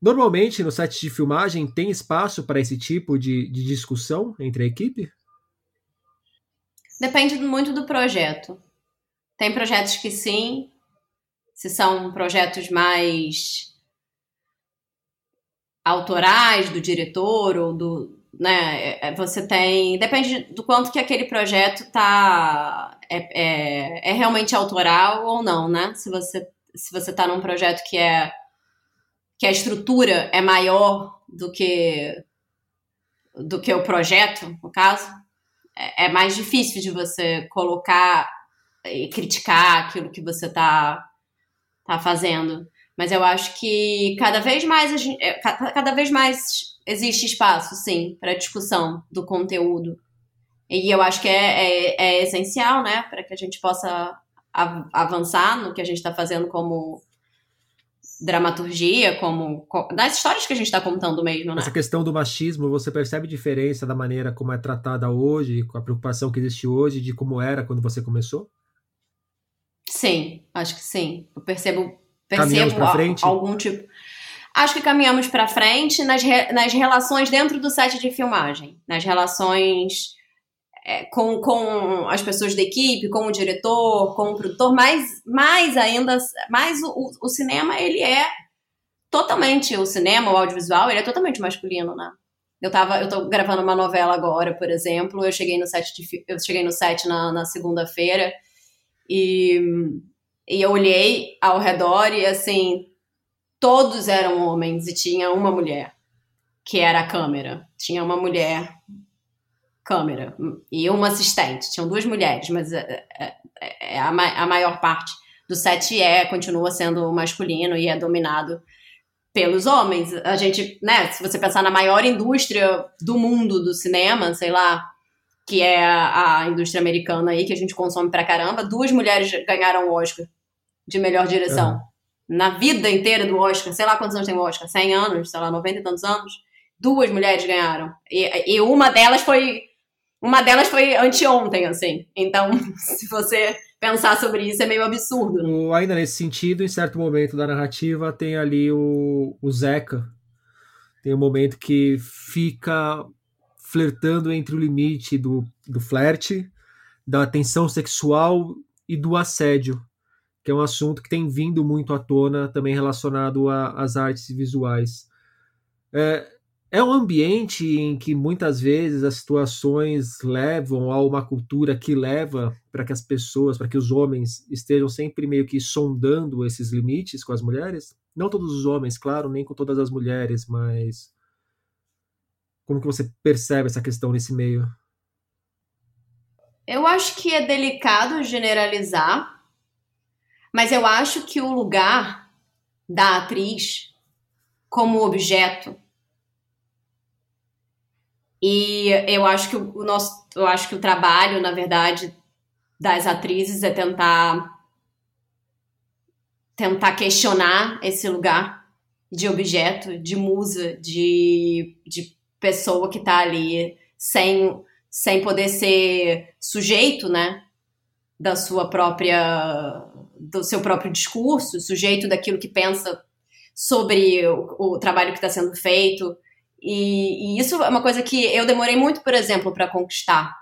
Normalmente, no set de filmagem, tem espaço para esse tipo de, de discussão entre a equipe? Depende muito do projeto. Tem projetos que sim, se são projetos mais autorais do diretor ou do, né, você tem, depende do quanto que aquele projeto tá é, é, é realmente autoral ou não, né? Se você se você tá num projeto que é que a estrutura é maior do que do que o projeto, no caso, é, é mais difícil de você colocar e criticar aquilo que você tá, tá fazendo. Mas eu acho que cada vez mais é, cada vez mais existe espaço, sim, para discussão do conteúdo. E eu acho que é, é, é essencial, né, para que a gente possa avançar no que a gente está fazendo como dramaturgia, como das histórias que a gente está contando mesmo, né? Essa questão do machismo, você percebe diferença da maneira como é tratada hoje, com a preocupação que existe hoje, de como era quando você começou? Sim, acho que sim. Eu percebo, percebo algum tipo. Acho que caminhamos para frente nas, re... nas relações dentro do set de filmagem, nas relações é, com, com as pessoas da equipe, com o diretor, com o produtor, mas mais ainda, mais o, o cinema, ele é totalmente, o cinema, o audiovisual, ele é totalmente masculino, né? Eu tava, eu tô gravando uma novela agora, por exemplo, eu cheguei no set, de, eu cheguei no set na, na segunda-feira e, e eu olhei ao redor e, assim, todos eram homens e tinha uma mulher, que era a câmera. Tinha uma mulher câmera e uma assistente. Tinham duas mulheres, mas é, é, é a, a, maior parte do set é continua sendo masculino e é dominado pelos homens. A gente, né, se você pensar na maior indústria do mundo do cinema, sei lá, que é a, a indústria americana aí que a gente consome pra caramba, duas mulheres ganharam o Oscar de melhor direção. Na vida inteira do Oscar, sei lá quantos anos tem o Oscar, 100 anos, sei lá, 90 e tantos anos, duas mulheres ganharam. E, e uma delas foi uma delas foi anteontem, assim. Então, se você pensar sobre isso, é meio absurdo. Ainda nesse sentido, em certo momento da narrativa, tem ali o, o Zeca. Tem um momento que fica flertando entre o limite do, do flerte, da tensão sexual e do assédio, que é um assunto que tem vindo muito à tona também relacionado às artes visuais. É, é um ambiente em que muitas vezes as situações levam a uma cultura que leva para que as pessoas, para que os homens estejam sempre meio que sondando esses limites com as mulheres. Não todos os homens, claro, nem com todas as mulheres, mas como que você percebe essa questão nesse meio? Eu acho que é delicado generalizar, mas eu acho que o lugar da atriz como objeto e eu acho que o nosso, eu acho que o trabalho, na verdade, das atrizes é tentar tentar questionar esse lugar de objeto, de musa, de, de pessoa que está ali sem sem poder ser sujeito, né, da sua própria do seu próprio discurso, sujeito daquilo que pensa sobre o, o trabalho que está sendo feito. E, e, isso é uma coisa que eu demorei muito, por exemplo, para conquistar.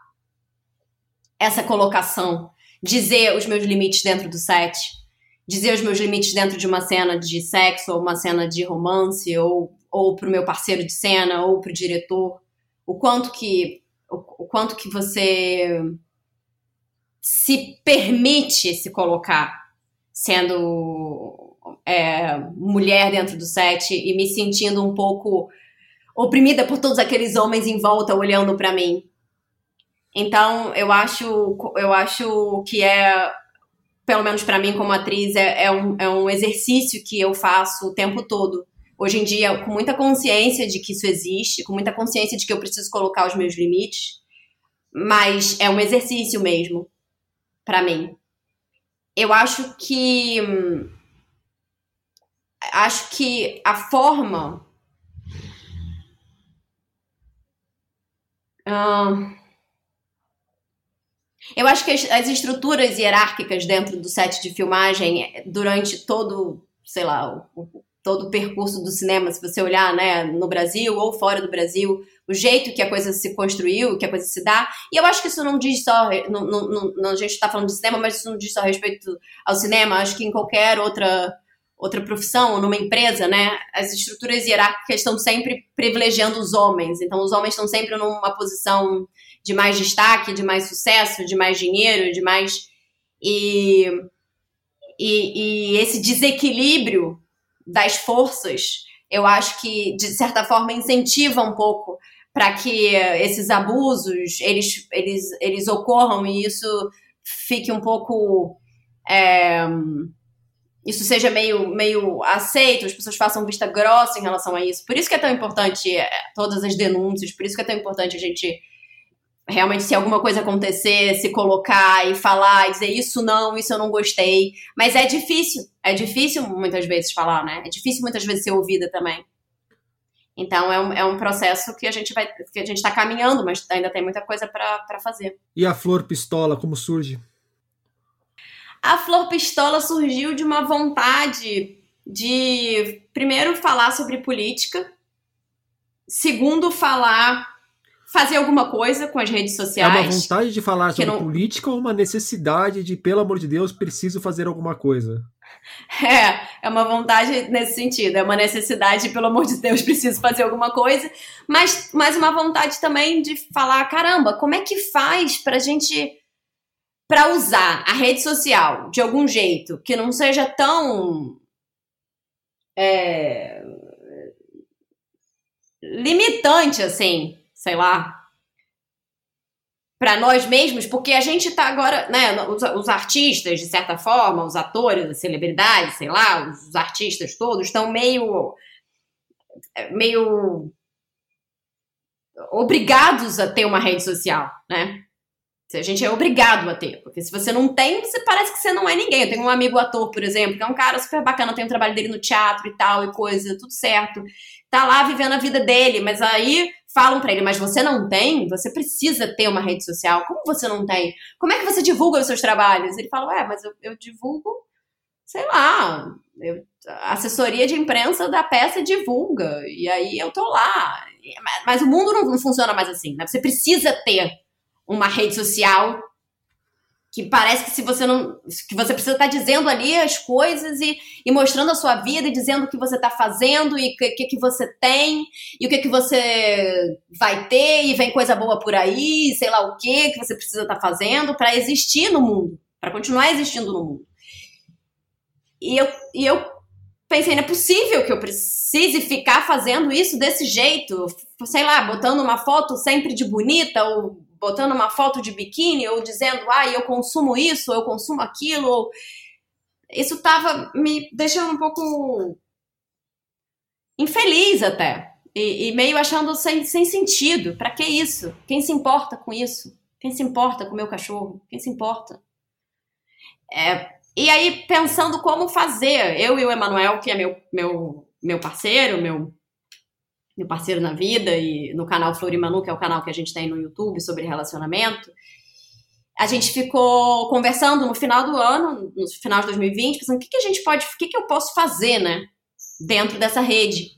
Essa colocação. Dizer os meus limites dentro do set. Dizer os meus limites dentro de uma cena de sexo, ou uma cena de romance, ou, ou pro meu parceiro de cena, ou pro diretor. O quanto que, o, o quanto que você se permite se colocar sendo é, mulher dentro do set e me sentindo um pouco oprimida por todos aqueles homens em volta olhando para mim. Então, eu acho, eu acho que é, pelo menos para mim como atriz, é, é, um, é um exercício que eu faço o tempo todo. Hoje em dia, com muita consciência de que isso existe, com muita consciência de que eu preciso colocar os meus limites, mas é um exercício mesmo para mim. Eu acho que acho que a forma eu acho que as, as, estruturas hierárquicas dentro do set de filmagem, durante todo, sei lá, o, todo o percurso do cinema, se você olhar, né, no Brasil ou fora do Brasil, o jeito que a coisa se construiu, que a coisa se dá. E eu acho que isso não diz só. Não, não, não, a gente está falando de cinema, mas isso não diz só respeito ao cinema. Acho que em qualquer outra outra profissão ou numa empresa, né, as estruturas hierárquicas estão sempre privilegiando os homens. Então, os homens estão sempre numa posição de mais destaque, de mais sucesso, de mais dinheiro, de mais. E, e, e esse desequilíbrio das forças, eu acho que, de certa forma, incentiva um pouco para que esses abusos eles, eles, eles ocorram e isso fique um pouco. É, isso seja meio, meio aceito, as pessoas façam vista grossa em relação a isso. Por isso que é tão importante é, todas as denúncias, por isso que é tão importante a gente realmente, se alguma coisa acontecer, se colocar e falar e dizer isso não, isso eu não gostei. Mas é difícil, é difícil muitas vezes falar, né? É difícil muitas vezes ser ouvida também. Então é um, é um processo que a gente vai que a gente está caminhando, mas ainda tem muita coisa para fazer. E a flor pistola, como surge? A Flor Pistola surgiu de uma vontade de, primeiro, falar sobre política, segundo, falar, fazer alguma coisa com as redes sociais. É uma vontade de falar sobre não... política ou uma necessidade de, pelo amor de Deus, preciso fazer alguma coisa? É, é uma vontade nesse sentido, é uma necessidade, pelo amor de Deus, preciso fazer alguma coisa, mas, mas uma vontade também de falar, caramba, como é que faz pra gente para usar a rede social de algum jeito que não seja tão é, limitante assim, sei lá, para nós mesmos, porque a gente tá agora, né, os, os, artistas, de certa forma, os atores, as celebridades, sei lá, os, os artistas todos estão meio meio obrigados a ter uma rede social, né? A gente é obrigado a ter, porque se você não tem, você parece que você não é ninguém. Eu tenho um amigo ator, por exemplo, que é um cara super bacana, tem o trabalho dele no teatro e tal, e coisa, tudo certo. Tá lá vivendo a vida dele, mas aí falam para ele, mas você não tem? Você precisa ter uma rede social. Como você não tem? Como é que você divulga os seus trabalhos? Ele fala, ué, mas eu, eu divulgo, sei lá, eu, a assessoria de imprensa da peça divulga, e aí eu tô lá. Mas, mas o mundo não, não funciona mais assim, né? Você precisa ter uma rede social que parece que se você não que você precisa estar tá dizendo ali as coisas e, e mostrando a sua vida e dizendo o que você está fazendo e o que, que, que você tem e o que, que você vai ter e vem coisa boa por aí sei lá o que que você precisa estar tá fazendo para existir no mundo para continuar existindo no mundo. E eu, e eu pensei não é possível que eu precise ficar fazendo isso desse jeito sei lá botando uma foto sempre de bonita ou botando uma foto de biquíni ou dizendo, ah, eu consumo isso, eu consumo aquilo. Ou... Isso tava me deixando um pouco infeliz até. E, e meio achando sem, sem sentido. Para que isso? Quem se importa com isso? Quem se importa com o meu cachorro? Quem se importa? É, e aí, pensando como fazer, eu e o Emanuel, que é meu, meu, meu parceiro, meu meu parceiro na vida, e no canal Florimanu, que é o canal que a gente tem no YouTube sobre relacionamento, a gente ficou conversando no final do ano, no final de 2020, pensando o que, a gente pode, o que, que eu posso fazer, né, dentro dessa rede.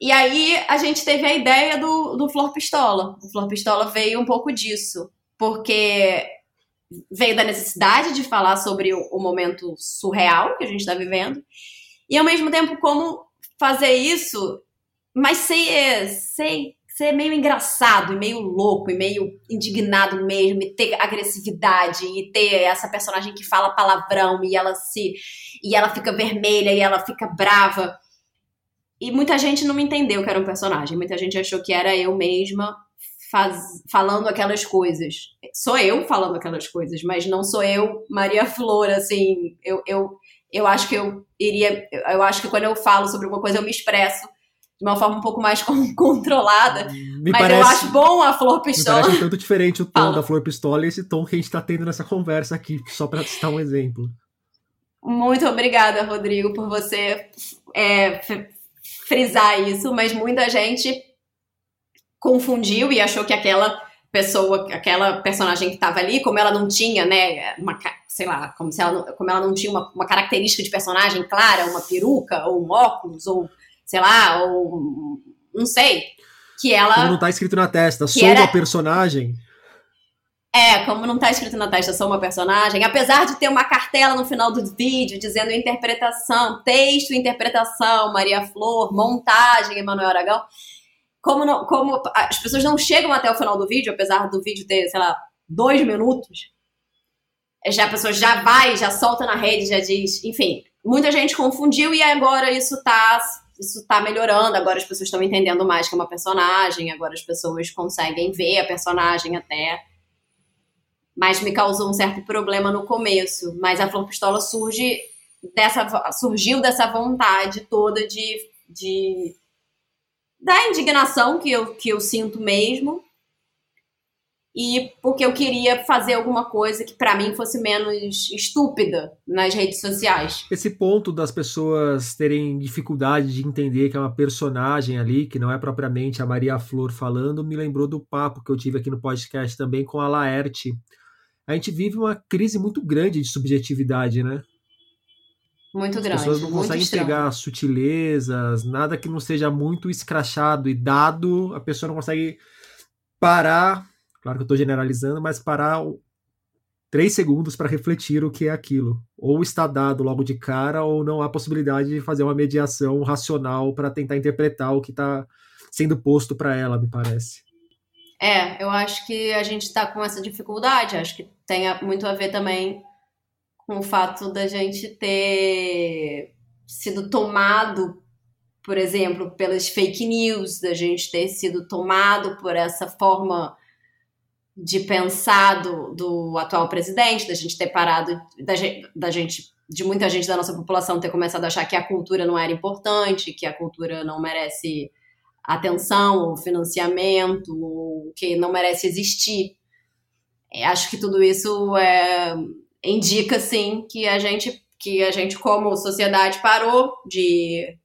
E aí a gente teve a ideia do, do Flor Pistola. O Flor Pistola veio um pouco disso, porque veio da necessidade de falar sobre o, o momento surreal que a gente está vivendo, e ao mesmo tempo como fazer isso mas sem, sem, ser meio engraçado e meio louco e meio indignado mesmo, e ter agressividade e ter essa personagem que fala palavrão e ela se e ela fica vermelha e ela fica brava. E muita gente não me entendeu que era um personagem. Muita gente achou que era eu mesma faz, falando aquelas coisas. Sou eu falando aquelas coisas, mas não sou eu, Maria Flor, assim. Eu, eu, eu acho que eu iria. Eu acho que quando eu falo sobre uma coisa, eu me expresso de uma forma um pouco mais controlada. Me mas parece, eu acho bom a Flor Pistola. Me parece um tanto diferente o tom Fala. da Flor Pistola e esse tom que a gente está tendo nessa conversa aqui, só para citar um exemplo. Muito obrigada, Rodrigo, por você é, frisar isso, mas muita gente confundiu e achou que aquela pessoa, aquela personagem que estava ali, como ela não tinha, né, uma, sei lá, como, se ela não, como ela não tinha uma, uma característica de personagem clara, uma peruca, ou um óculos, ou sei lá, ou não sei. Que ela. Como não tá escrito na testa, sou era... uma personagem. É, como não tá escrito na testa, sou uma personagem, apesar de ter uma cartela no final do vídeo dizendo interpretação, texto, interpretação, Maria Flor, montagem, Emanuel Aragão, como, não, como as pessoas não chegam até o final do vídeo, apesar do vídeo ter, sei lá, dois minutos, já a pessoa já vai, já solta na rede, já diz, enfim, muita gente confundiu e agora isso tá isso tá melhorando, agora as pessoas estão entendendo mais que é uma personagem, agora as pessoas conseguem ver a personagem até. Mas me causou um certo problema no começo. Mas a Flor Pistola surge dessa, surgiu dessa vontade toda de, de da indignação que eu, que eu sinto mesmo e porque eu queria fazer alguma coisa que para mim fosse menos estúpida nas redes sociais. Esse ponto das pessoas terem dificuldade de entender que é uma personagem ali, que não é propriamente a Maria Flor falando, me lembrou do papo que eu tive aqui no podcast também com a Laerte. A gente vive uma crise muito grande de subjetividade, né? Muito grande. As pessoas não conseguem pegar sutilezas, nada que não seja muito escrachado e dado, a pessoa não consegue parar Claro que eu estou generalizando, mas parar três segundos para refletir o que é aquilo. Ou está dado logo de cara, ou não há possibilidade de fazer uma mediação racional para tentar interpretar o que está sendo posto para ela, me parece. É, eu acho que a gente está com essa dificuldade. Acho que tem muito a ver também com o fato da gente ter sido tomado, por exemplo, pelas fake news, da gente ter sido tomado por essa forma de pensar do, do atual presidente, da gente ter parado, da gente, da gente, de muita gente da nossa população ter começado a achar que a cultura não era importante, que a cultura não merece atenção ou financiamento, ou que não merece existir. Acho que tudo isso é, indica, sim, que a gente, que a gente como sociedade parou de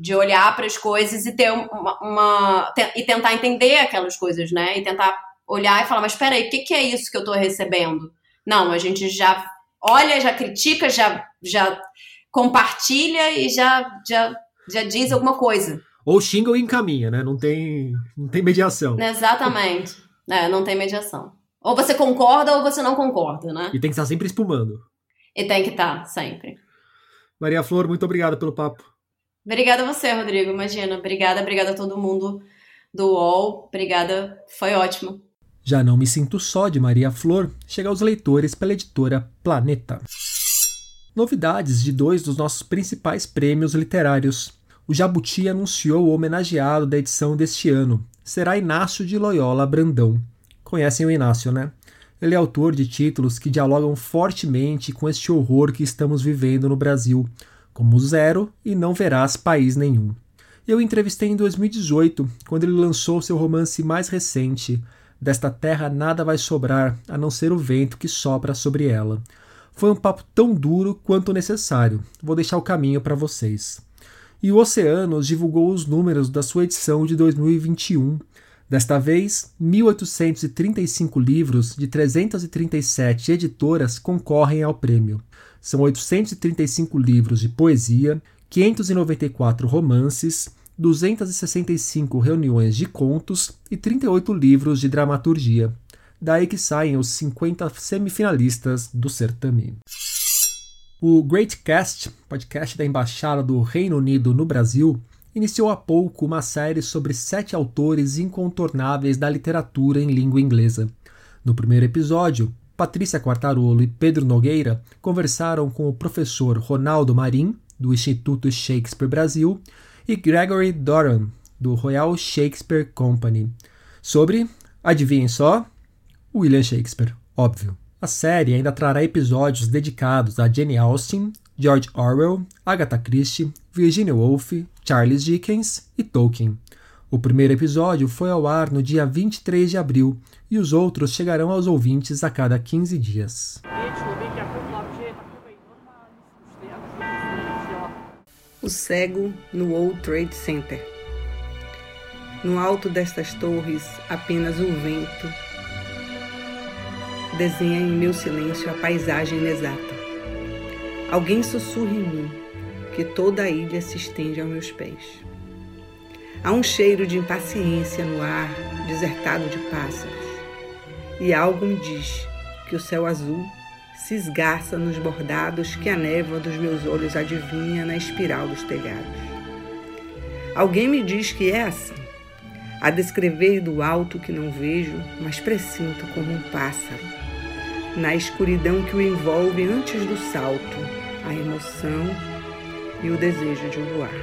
de olhar para as coisas e ter uma, uma, e tentar entender aquelas coisas, né? E tentar olhar e falar, mas espera aí, o que, que é isso que eu estou recebendo? Não, a gente já olha, já critica, já, já compartilha e já, já, já diz alguma coisa. Ou xinga ou encaminha, né? Não tem, não tem mediação. Exatamente. É, não tem mediação. Ou você concorda ou você não concorda, né? E tem que estar sempre espumando. E tem que estar, sempre. Maria Flor, muito obrigado pelo papo. Obrigada a você, Rodrigo. Imagina. Obrigada, obrigada a todo mundo do UOL. Obrigada, foi ótimo. Já Não Me Sinto Só, de Maria Flor, chega aos leitores pela editora Planeta. Novidades de dois dos nossos principais prêmios literários. O Jabuti anunciou o homenageado da edição deste ano. Será Inácio de Loyola Brandão. Conhecem o Inácio, né? Ele é autor de títulos que dialogam fortemente com este horror que estamos vivendo no Brasil, como Zero e Não Verás País Nenhum. Eu entrevistei em 2018, quando ele lançou seu romance mais recente, Desta terra nada vai sobrar a não ser o vento que sopra sobre ela. Foi um papo tão duro quanto necessário. Vou deixar o caminho para vocês. E o Oceanos divulgou os números da sua edição de 2021. Desta vez, 1.835 livros de 337 editoras concorrem ao prêmio. São 835 livros de poesia, 594 romances, 265 reuniões de contos e 38 livros de dramaturgia. Daí que saem os 50 semifinalistas do certame. O Great Cast, podcast da Embaixada do Reino Unido no Brasil, iniciou há pouco uma série sobre sete autores incontornáveis da literatura em língua inglesa. No primeiro episódio, Patrícia Quartarolo e Pedro Nogueira conversaram com o professor Ronaldo Marim, do Instituto Shakespeare Brasil, e Gregory Doran, do Royal Shakespeare Company, sobre, adivinhem só, William Shakespeare, óbvio. A série ainda trará episódios dedicados a Jane Austen, George Orwell, Agatha Christie, Virginia Woolf, Charles Dickens e Tolkien. O primeiro episódio foi ao ar no dia 23 de abril e os outros chegarão aos ouvintes a cada 15 dias. O cego no World Trade Center. No alto destas torres, apenas o vento desenha em meu silêncio a paisagem inexata. Alguém sussurra em mim que toda a ilha se estende aos meus pés. Há um cheiro de impaciência no ar desertado de pássaros, e algo me diz que o céu azul se esgarça nos bordados que a névoa dos meus olhos adivinha na espiral dos telhados. Alguém me diz que é assim, a descrever do alto que não vejo, mas presinto como um pássaro, na escuridão que o envolve antes do salto, a emoção e o desejo de voar.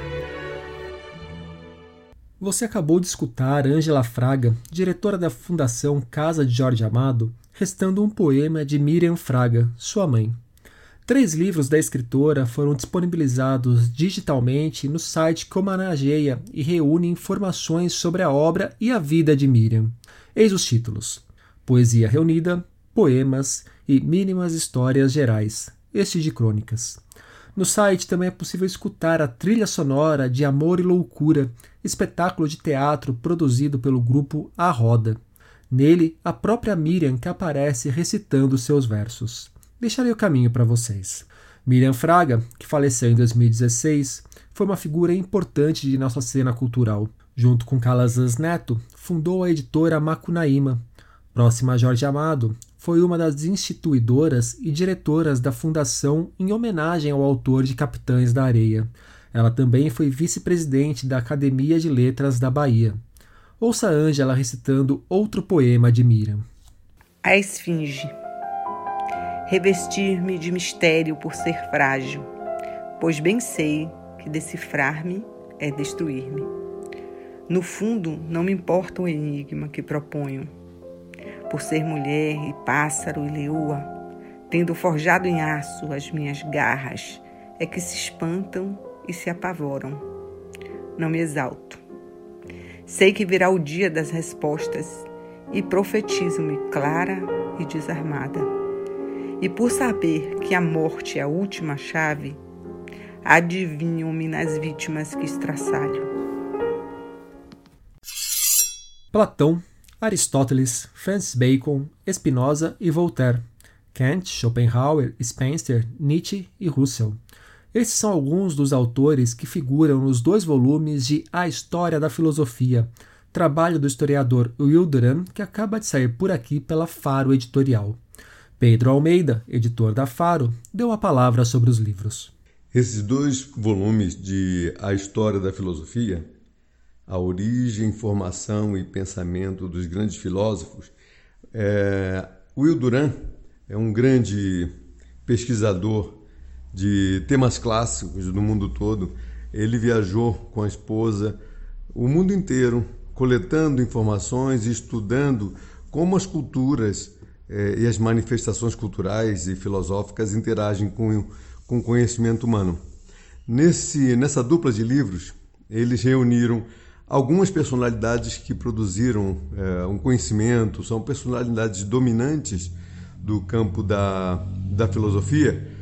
Você acabou de escutar Ângela Fraga, diretora da Fundação Casa de Jorge Amado, restando um poema de Miriam Fraga, sua mãe. Três livros da escritora foram disponibilizados digitalmente no site que homenageia e reúne informações sobre a obra e a vida de Miriam. Eis os títulos: Poesia Reunida, Poemas e Mínimas Histórias Gerais, este de crônicas. No site também é possível escutar a trilha sonora de Amor e Loucura, espetáculo de teatro produzido pelo grupo A Roda. Nele, a própria Miriam que aparece recitando seus versos. Deixarei o caminho para vocês. Miriam Fraga, que faleceu em 2016, foi uma figura importante de nossa cena cultural. Junto com Calazans Neto, fundou a editora Macunaíma. Próxima a Jorge Amado, foi uma das instituidoras e diretoras da fundação em homenagem ao autor de Capitães da Areia. Ela também foi vice-presidente da Academia de Letras da Bahia. Ouça Ângela recitando outro poema de Miriam. A Esfinge. Revestir-me de mistério por ser frágil, pois bem sei que decifrar-me é destruir-me. No fundo, não me importa o enigma que proponho. Por ser mulher e pássaro e leoa, tendo forjado em aço as minhas garras, é que se espantam e se apavoram. Não me exalto Sei que virá o dia das respostas e profetizo-me clara e desarmada. E por saber que a morte é a última chave, adivinho-me nas vítimas que estraçalho. Platão, Aristóteles, Francis Bacon, Spinoza e Voltaire, Kant, Schopenhauer, Spencer, Nietzsche e Russell. Esses são alguns dos autores que figuram nos dois volumes de A História da Filosofia, trabalho do historiador Will Duran, que acaba de sair por aqui pela Faro Editorial. Pedro Almeida, editor da Faro, deu a palavra sobre os livros. Esses dois volumes de A História da Filosofia, A Origem, Formação e Pensamento dos Grandes Filósofos, é, Will Duran é um grande pesquisador de temas clássicos do mundo todo. Ele viajou com a esposa o mundo inteiro, coletando informações e estudando como as culturas eh, e as manifestações culturais e filosóficas interagem com, com o conhecimento humano. Nesse, nessa dupla de livros, eles reuniram algumas personalidades que produziram eh, um conhecimento, são personalidades dominantes do campo da, da filosofia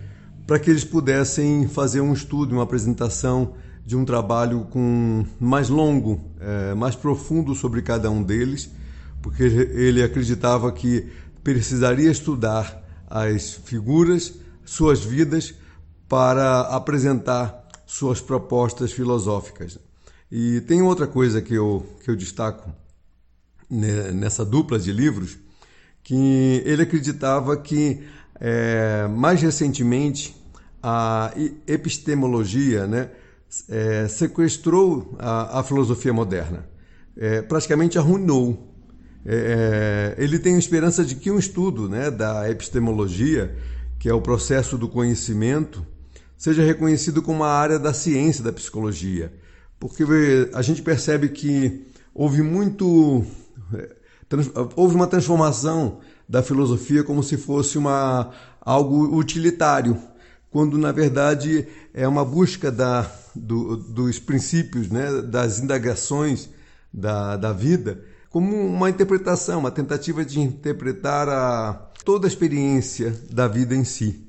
para que eles pudessem fazer um estudo, uma apresentação de um trabalho com mais longo, é, mais profundo sobre cada um deles, porque ele acreditava que precisaria estudar as figuras, suas vidas, para apresentar suas propostas filosóficas. E tem outra coisa que eu, que eu destaco nessa dupla de livros, que ele acreditava que é, mais recentemente, a epistemologia né, é, sequestrou a, a, filosofia moderna, é, praticamente arruinou. É, é, ele tem a esperança de que um estudo né, da epistemologia, que é o processo do conhecimento, seja reconhecido como uma área da ciência da psicologia, porque a gente percebe que houve muito é, houve uma transformação da filosofia como se fosse uma algo utilitário, quando na verdade é uma busca da, do, dos princípios, né, das indagações da, da vida, como uma interpretação, uma tentativa de interpretar a, toda a experiência da vida em si.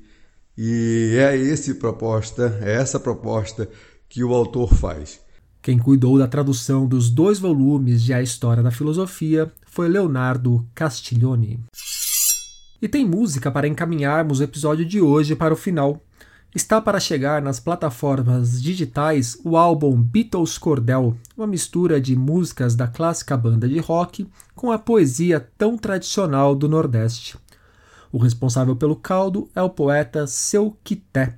E é esse proposta, é essa proposta que o autor faz. Quem cuidou da tradução dos dois volumes de A História da Filosofia foi Leonardo Castiglione. E tem música para encaminharmos o episódio de hoje para o final. Está para chegar nas plataformas digitais o álbum Beatles Cordel, uma mistura de músicas da clássica banda de rock com a poesia tão tradicional do Nordeste. O responsável pelo caldo é o poeta Seu Quité.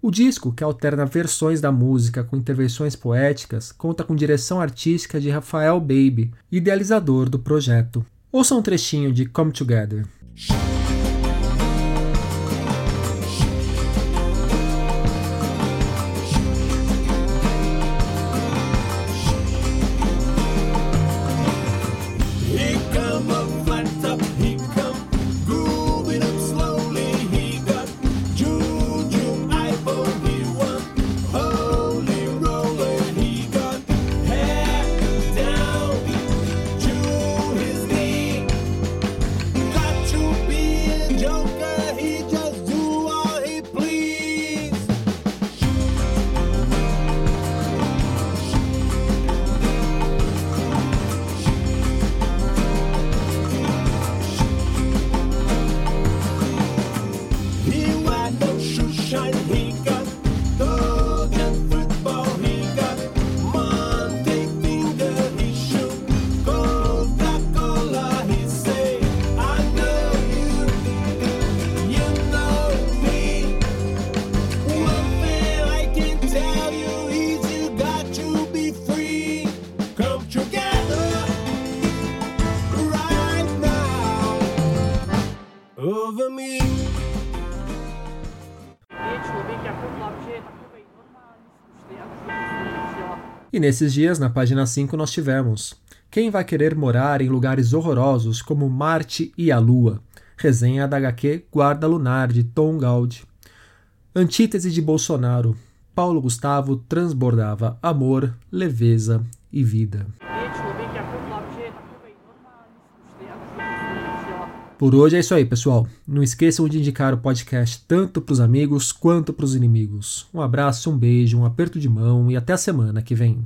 O disco, que alterna versões da música com intervenções poéticas, conta com direção artística de Rafael Baby, idealizador do projeto. Ouça um trechinho de Come Together. E nesses dias, na página 5, nós tivemos Quem vai querer morar em lugares horrorosos como Marte e a Lua? Resenha da HQ Guarda Lunar, de Tom Gaudi. Antítese de Bolsonaro. Paulo Gustavo transbordava amor, leveza e vida. Por hoje é isso aí, pessoal. Não esqueçam de indicar o podcast tanto para os amigos quanto para os inimigos. Um abraço, um beijo, um aperto de mão e até a semana que vem.